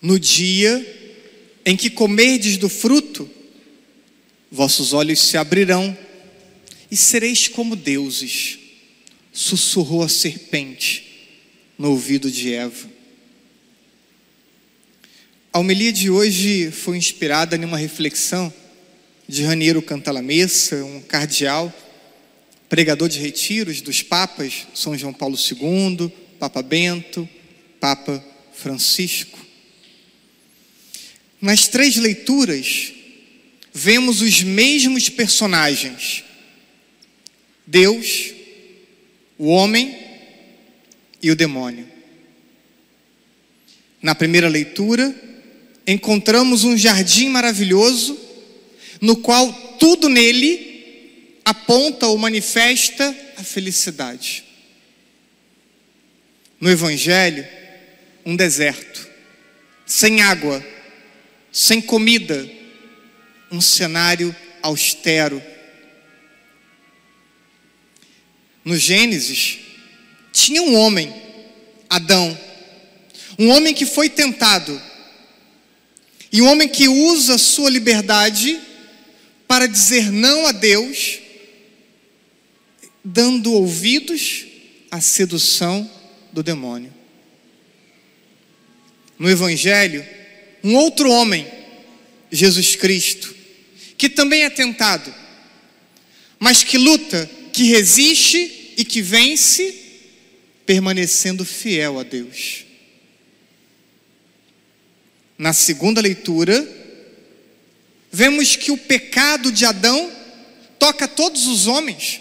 No dia em que comerdes do fruto, vossos olhos se abrirão e sereis como deuses, sussurrou a serpente no ouvido de Eva. A homilia de hoje foi inspirada em uma reflexão de Raniero Cantalamessa, um cardeal, pregador de retiros dos papas São João Paulo II, Papa Bento, Papa Francisco. Nas três leituras, vemos os mesmos personagens: Deus, o homem e o demônio. Na primeira leitura, encontramos um jardim maravilhoso, no qual tudo nele aponta ou manifesta a felicidade. No Evangelho, um deserto, sem água, sem comida, um cenário austero. No Gênesis, tinha um homem, Adão, um homem que foi tentado, e um homem que usa sua liberdade para dizer não a Deus, dando ouvidos à sedução do demônio. No Evangelho, um outro homem, Jesus Cristo, que também é tentado, mas que luta, que resiste e que vence, permanecendo fiel a Deus. Na segunda leitura, vemos que o pecado de Adão toca todos os homens.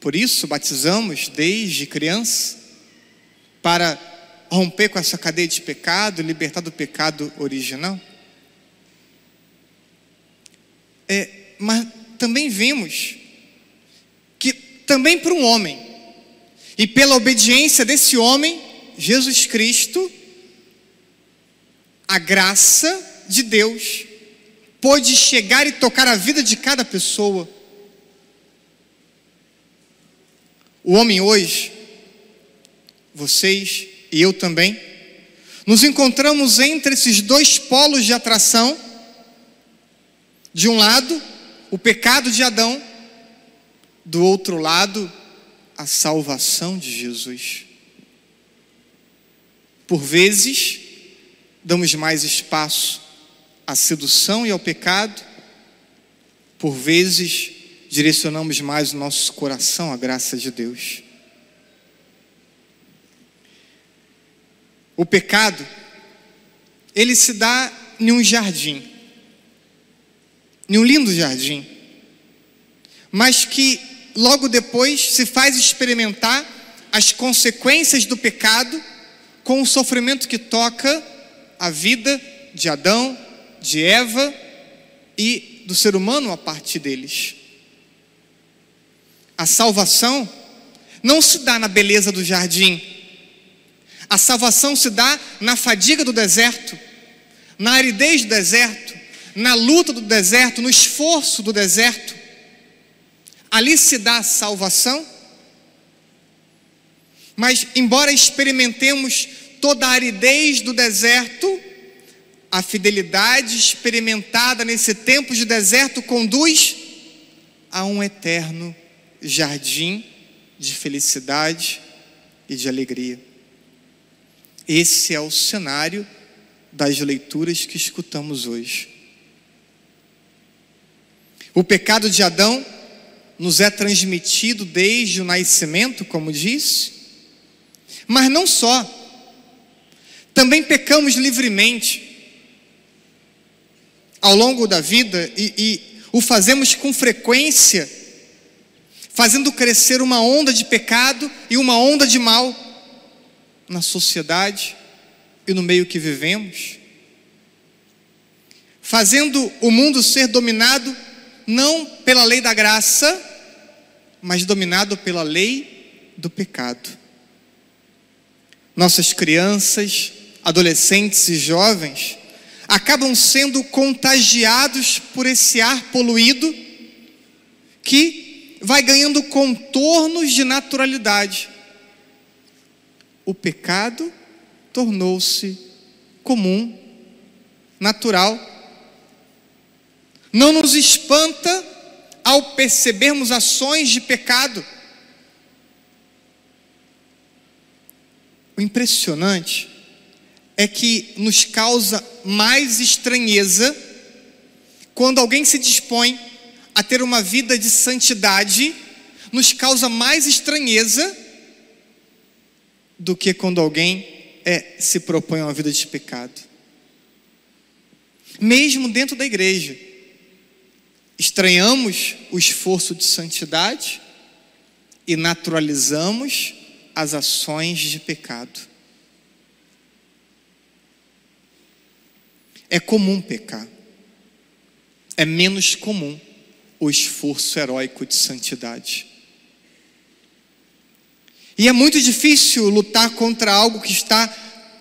Por isso, batizamos desde criança, para romper com essa cadeia de pecado, libertar do pecado original. É, mas também vimos que também para um homem, e pela obediência desse homem, Jesus Cristo, a graça de Deus pôde chegar e tocar a vida de cada pessoa. O homem hoje, vocês e eu também, nos encontramos entre esses dois polos de atração. De um lado, o pecado de Adão, do outro lado, a salvação de Jesus. Por vezes, damos mais espaço à sedução e ao pecado, por vezes, direcionamos mais o nosso coração à graça de Deus. O pecado, ele se dá em um jardim, em um lindo jardim, mas que logo depois se faz experimentar as consequências do pecado com o sofrimento que toca a vida de Adão, de Eva e do ser humano a partir deles. A salvação não se dá na beleza do jardim, a salvação se dá na fadiga do deserto, na aridez do deserto, na luta do deserto, no esforço do deserto. Ali se dá a salvação. Mas, embora experimentemos toda a aridez do deserto, a fidelidade experimentada nesse tempo de deserto conduz a um eterno jardim de felicidade e de alegria. Esse é o cenário das leituras que escutamos hoje. O pecado de Adão nos é transmitido desde o nascimento, como disse, mas não só, também pecamos livremente ao longo da vida e, e o fazemos com frequência, fazendo crescer uma onda de pecado e uma onda de mal na sociedade e no meio que vivemos, fazendo o mundo ser dominado não pela lei da graça, mas dominado pela lei do pecado. Nossas crianças, adolescentes e jovens acabam sendo contagiados por esse ar poluído que vai ganhando contornos de naturalidade o pecado tornou-se comum, natural. Não nos espanta ao percebermos ações de pecado. O impressionante é que nos causa mais estranheza quando alguém se dispõe a ter uma vida de santidade, nos causa mais estranheza do que quando alguém é, se propõe a uma vida de pecado. Mesmo dentro da igreja, estranhamos o esforço de santidade e naturalizamos as ações de pecado. É comum pecar, é menos comum o esforço heróico de santidade. E é muito difícil lutar contra algo que está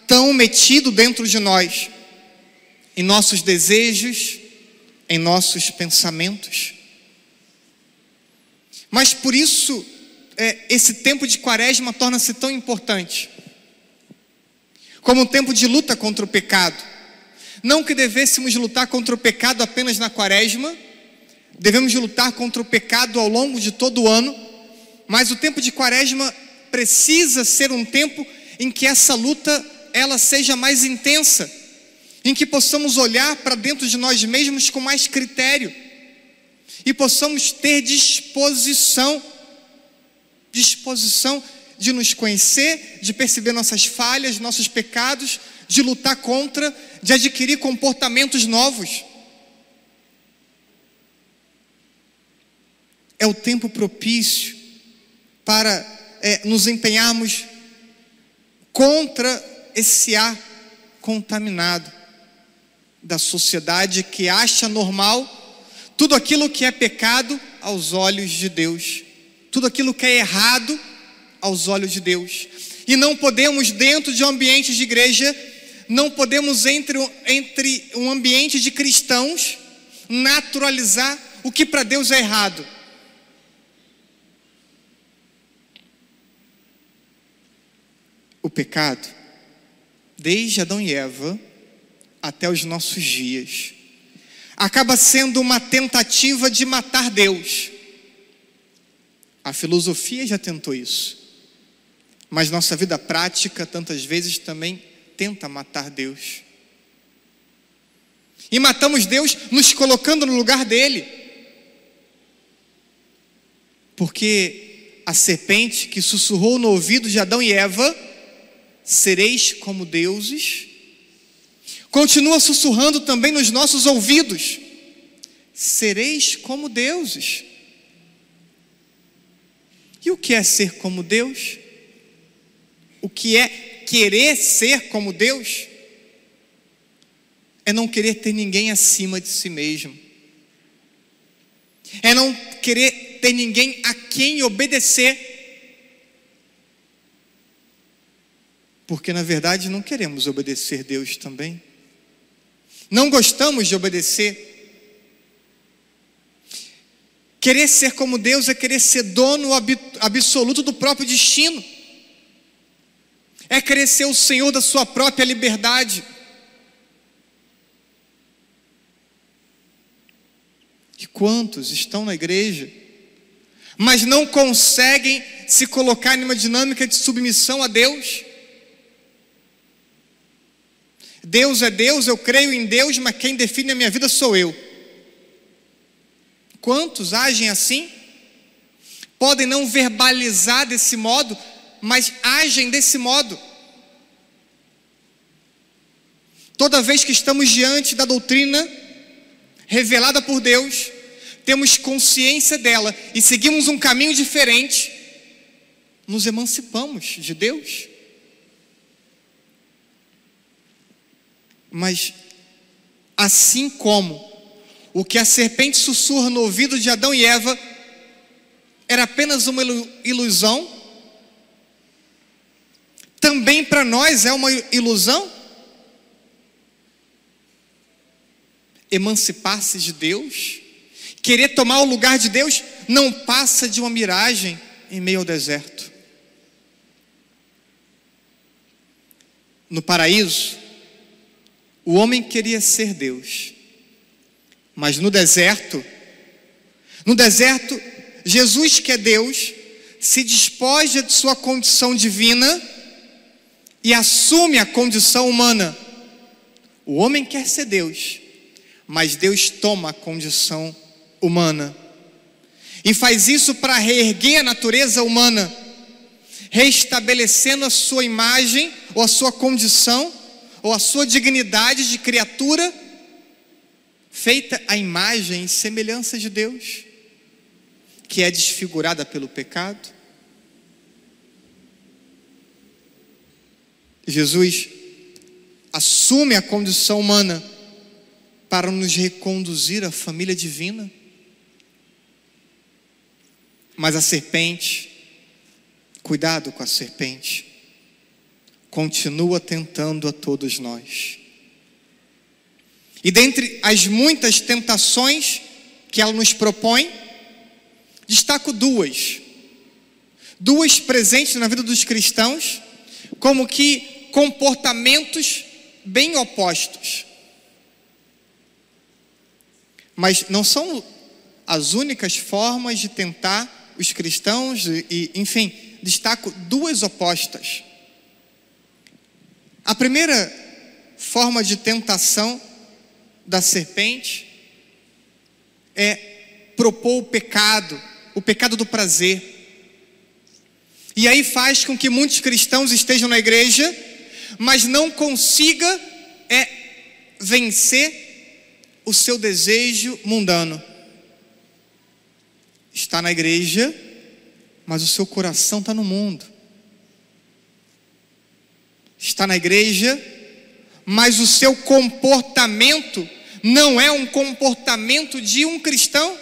tão metido dentro de nós, em nossos desejos, em nossos pensamentos. Mas por isso, é, esse tempo de quaresma torna-se tão importante como um tempo de luta contra o pecado. Não que devêssemos lutar contra o pecado apenas na quaresma, devemos lutar contra o pecado ao longo de todo o ano, mas o tempo de quaresma precisa ser um tempo em que essa luta ela seja mais intensa, em que possamos olhar para dentro de nós mesmos com mais critério e possamos ter disposição, disposição de nos conhecer, de perceber nossas falhas, nossos pecados, de lutar contra, de adquirir comportamentos novos. É o tempo propício para é, nos empenharmos contra esse ar contaminado da sociedade que acha normal tudo aquilo que é pecado aos olhos de Deus, tudo aquilo que é errado aos olhos de Deus. E não podemos, dentro de um ambiente de igreja, não podemos, entre, entre um ambiente de cristãos, naturalizar o que para Deus é errado. Pecado, desde Adão e Eva até os nossos dias, acaba sendo uma tentativa de matar Deus. A filosofia já tentou isso, mas nossa vida prática tantas vezes também tenta matar Deus. E matamos Deus nos colocando no lugar dele. Porque a serpente que sussurrou no ouvido de Adão e Eva sereis como deuses, continua sussurrando também nos nossos ouvidos: sereis como deuses. E o que é ser como Deus? O que é querer ser como Deus? É não querer ter ninguém acima de si mesmo. É não querer ter ninguém a quem obedecer porque na verdade não queremos obedecer Deus também. Não gostamos de obedecer. Querer ser como Deus é querer ser dono absoluto do próprio destino, é querer ser o Senhor da sua própria liberdade. E quantos estão na igreja, mas não conseguem se colocar em uma dinâmica de submissão a Deus? Deus é Deus, eu creio em Deus, mas quem define a minha vida sou eu. Quantos agem assim? Podem não verbalizar desse modo, mas agem desse modo. Toda vez que estamos diante da doutrina revelada por Deus, temos consciência dela e seguimos um caminho diferente, nos emancipamos de Deus. Mas assim como o que a serpente sussurra no ouvido de Adão e Eva era apenas uma ilusão, também para nós é uma ilusão. Emancipar-se de Deus, querer tomar o lugar de Deus, não passa de uma miragem em meio ao deserto. No paraíso, O homem queria ser Deus, mas no deserto, no deserto, Jesus, que é Deus, se despoja de sua condição divina e assume a condição humana. O homem quer ser Deus, mas Deus toma a condição humana. E faz isso para reerguer a natureza humana, restabelecendo a sua imagem ou a sua condição ou a sua dignidade de criatura feita à imagem e semelhança de Deus, que é desfigurada pelo pecado. Jesus assume a condição humana para nos reconduzir à família divina. Mas a serpente, cuidado com a serpente, continua tentando a todos nós. E dentre as muitas tentações que ela nos propõe, destaco duas. Duas presentes na vida dos cristãos, como que comportamentos bem opostos. Mas não são as únicas formas de tentar os cristãos, e, enfim, destaco duas opostas. A primeira forma de tentação da serpente é propor o pecado, o pecado do prazer. E aí faz com que muitos cristãos estejam na igreja, mas não consiga é vencer o seu desejo mundano. Está na igreja, mas o seu coração está no mundo. Está na igreja, mas o seu comportamento não é um comportamento de um cristão,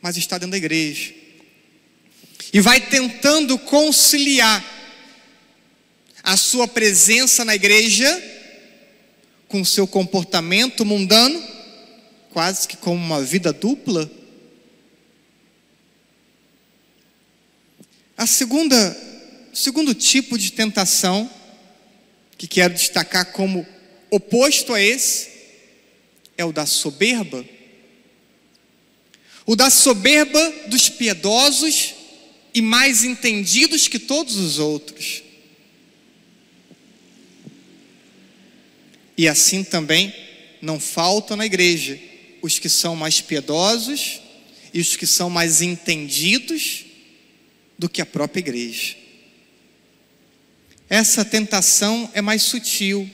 mas está dentro da igreja. E vai tentando conciliar a sua presença na igreja com o seu comportamento mundano, quase que como uma vida dupla. A segunda, segundo tipo de tentação que quero destacar como oposto a esse é o da soberba. O da soberba dos piedosos e mais entendidos que todos os outros. E assim também não falta na igreja os que são mais piedosos e os que são mais entendidos do que a própria igreja. Essa tentação é mais sutil,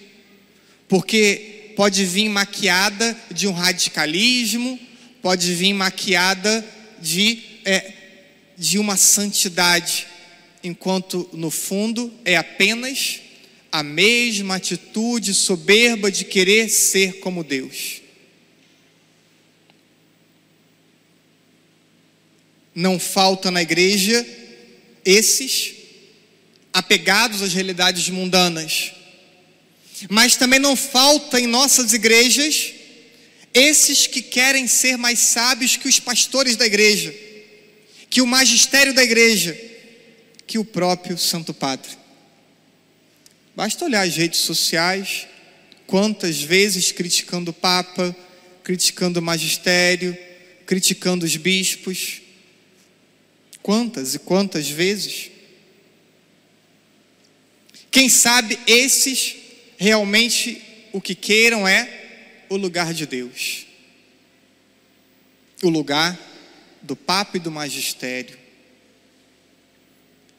porque pode vir maquiada de um radicalismo, pode vir maquiada de, é, de uma santidade, enquanto no fundo é apenas a mesma atitude soberba de querer ser como Deus. Não falta na igreja esses apegados às realidades mundanas, mas também não falta em nossas igrejas esses que querem ser mais sábios que os pastores da igreja, que o magistério da igreja, que o próprio Santo Padre. Basta olhar as redes sociais, quantas vezes criticando o Papa, criticando o magistério, criticando os bispos. Quantas e quantas vezes? Quem sabe esses realmente o que queiram é o lugar de Deus, o lugar do Papa e do Magistério.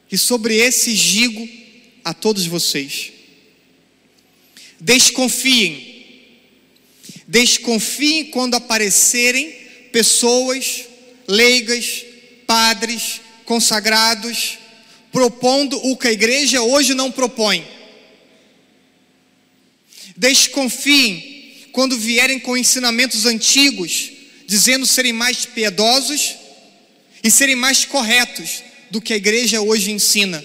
E sobre esse digo a todos vocês: desconfiem, desconfiem quando aparecerem pessoas leigas, padres, consagrados, propondo o que a igreja hoje não propõe Desconfiem quando vierem com ensinamentos antigos, dizendo serem mais piedosos e serem mais corretos do que a igreja hoje ensina.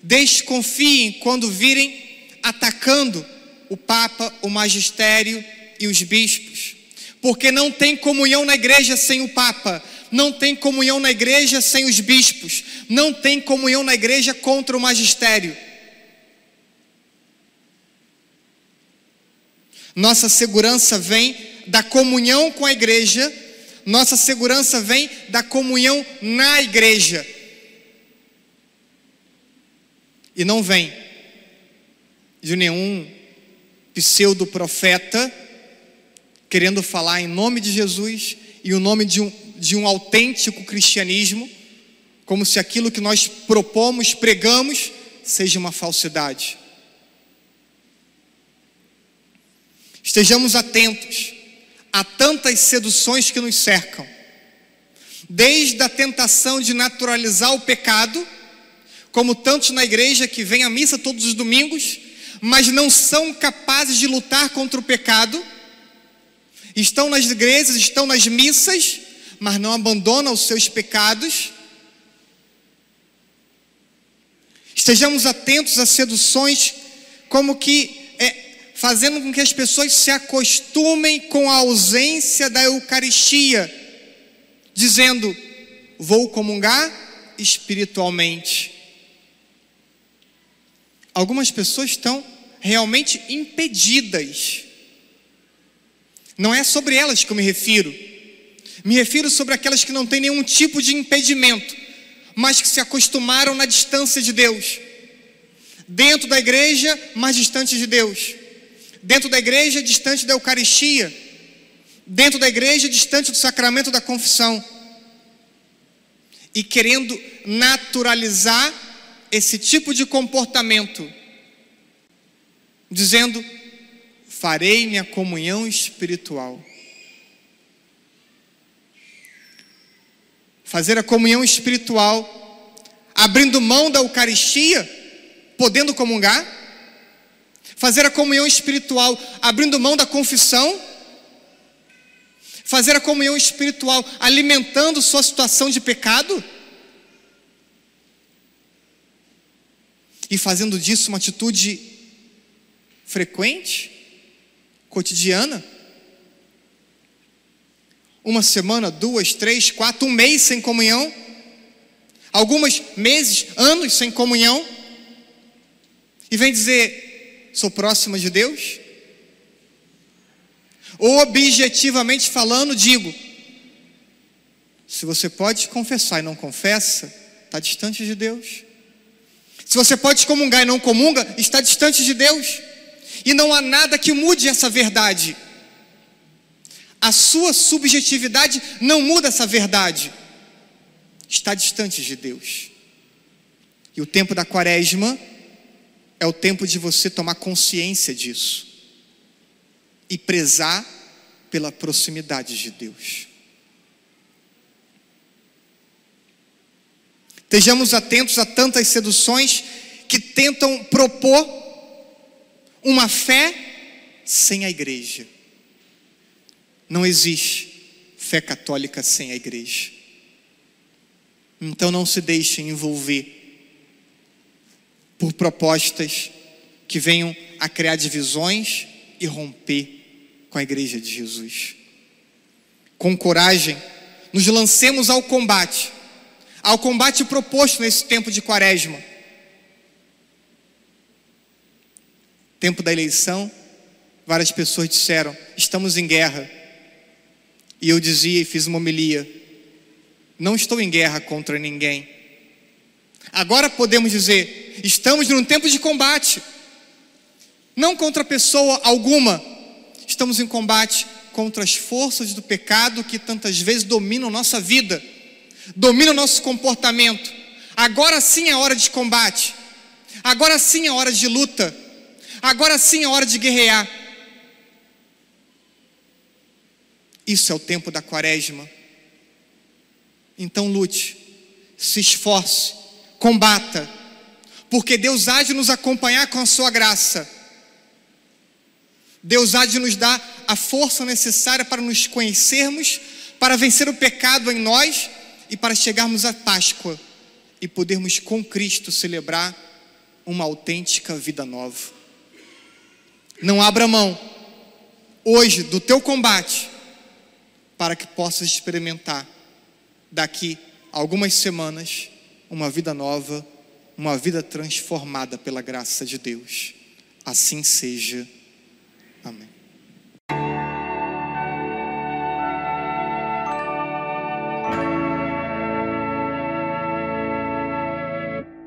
Desconfiem quando virem atacando o Papa, o magistério e os bispos, porque não tem comunhão na igreja sem o Papa, não tem comunhão na igreja sem os bispos, não tem comunhão na igreja contra o magistério. Nossa segurança vem da comunhão com a igreja, nossa segurança vem da comunhão na igreja. E não vem de nenhum pseudo-profeta querendo falar em nome de Jesus e o nome de um de um autêntico cristianismo, como se aquilo que nós propomos, pregamos, seja uma falsidade. Estejamos atentos a tantas seduções que nos cercam, desde a tentação de naturalizar o pecado, como tantos na igreja que vêm à missa todos os domingos, mas não são capazes de lutar contra o pecado, estão nas igrejas, estão nas missas, mas não abandonam os seus pecados. Estejamos atentos a seduções como que fazendo com que as pessoas se acostumem com a ausência da Eucaristia, dizendo: vou comungar espiritualmente. Algumas pessoas estão realmente impedidas. Não é sobre elas que eu me refiro. Me refiro sobre aquelas que não têm nenhum tipo de impedimento, mas que se acostumaram na distância de Deus. Dentro da igreja, mais distante de Deus dentro da igreja, distante da Eucaristia, dentro da igreja, distante do sacramento da confissão, e querendo naturalizar esse tipo de comportamento, dizendo: farei minha comunhão espiritual. Fazer a comunhão espiritual, abrindo mão da Eucaristia, podendo comungar, fazer a comunhão espiritual abrindo mão da confissão, fazer a comunhão espiritual alimentando sua situação de pecado? E fazendo disso uma atitude frequente, cotidiana. Uma semana, duas, três, quatro, um mês sem comunhão, algumas meses, anos sem comunhão, e vem dizer: Sou próxima de Deus? Objetivamente falando, digo: se você pode confessar e não confessa, está distante de Deus. Se você pode comungar e não comunga, está distante de Deus. E não há nada que mude essa verdade. A sua subjetividade não muda essa verdade. Está distante de Deus. E o tempo da quaresma é o tempo de você tomar consciência disso e prezar pela proximidade de Deus. Estejamos atentos a tantas seduções que tentam propor uma fé sem a igreja. Não existe fé católica sem a igreja. Então não se deixem envolver por propostas que venham a criar divisões e romper com a igreja de Jesus. Com coragem, nos lancemos ao combate, ao combate proposto nesse tempo de quaresma. Tempo da eleição, várias pessoas disseram: estamos em guerra. E eu dizia e fiz uma homilia: não estou em guerra contra ninguém. Agora podemos dizer: estamos num tempo de combate, não contra pessoa alguma, estamos em combate contra as forças do pecado que tantas vezes dominam nossa vida, dominam nosso comportamento. Agora sim é hora de combate, agora sim é hora de luta, agora sim é hora de guerrear. Isso é o tempo da quaresma. Então lute, se esforce, combata porque Deus há de nos acompanhar com a sua graça. Deus há de nos dar a força necessária para nos conhecermos, para vencer o pecado em nós e para chegarmos à Páscoa e podermos com Cristo celebrar uma autêntica vida nova. Não abra mão hoje do teu combate para que possas experimentar daqui algumas semanas uma vida nova uma vida transformada pela graça de Deus. Assim seja. Amém.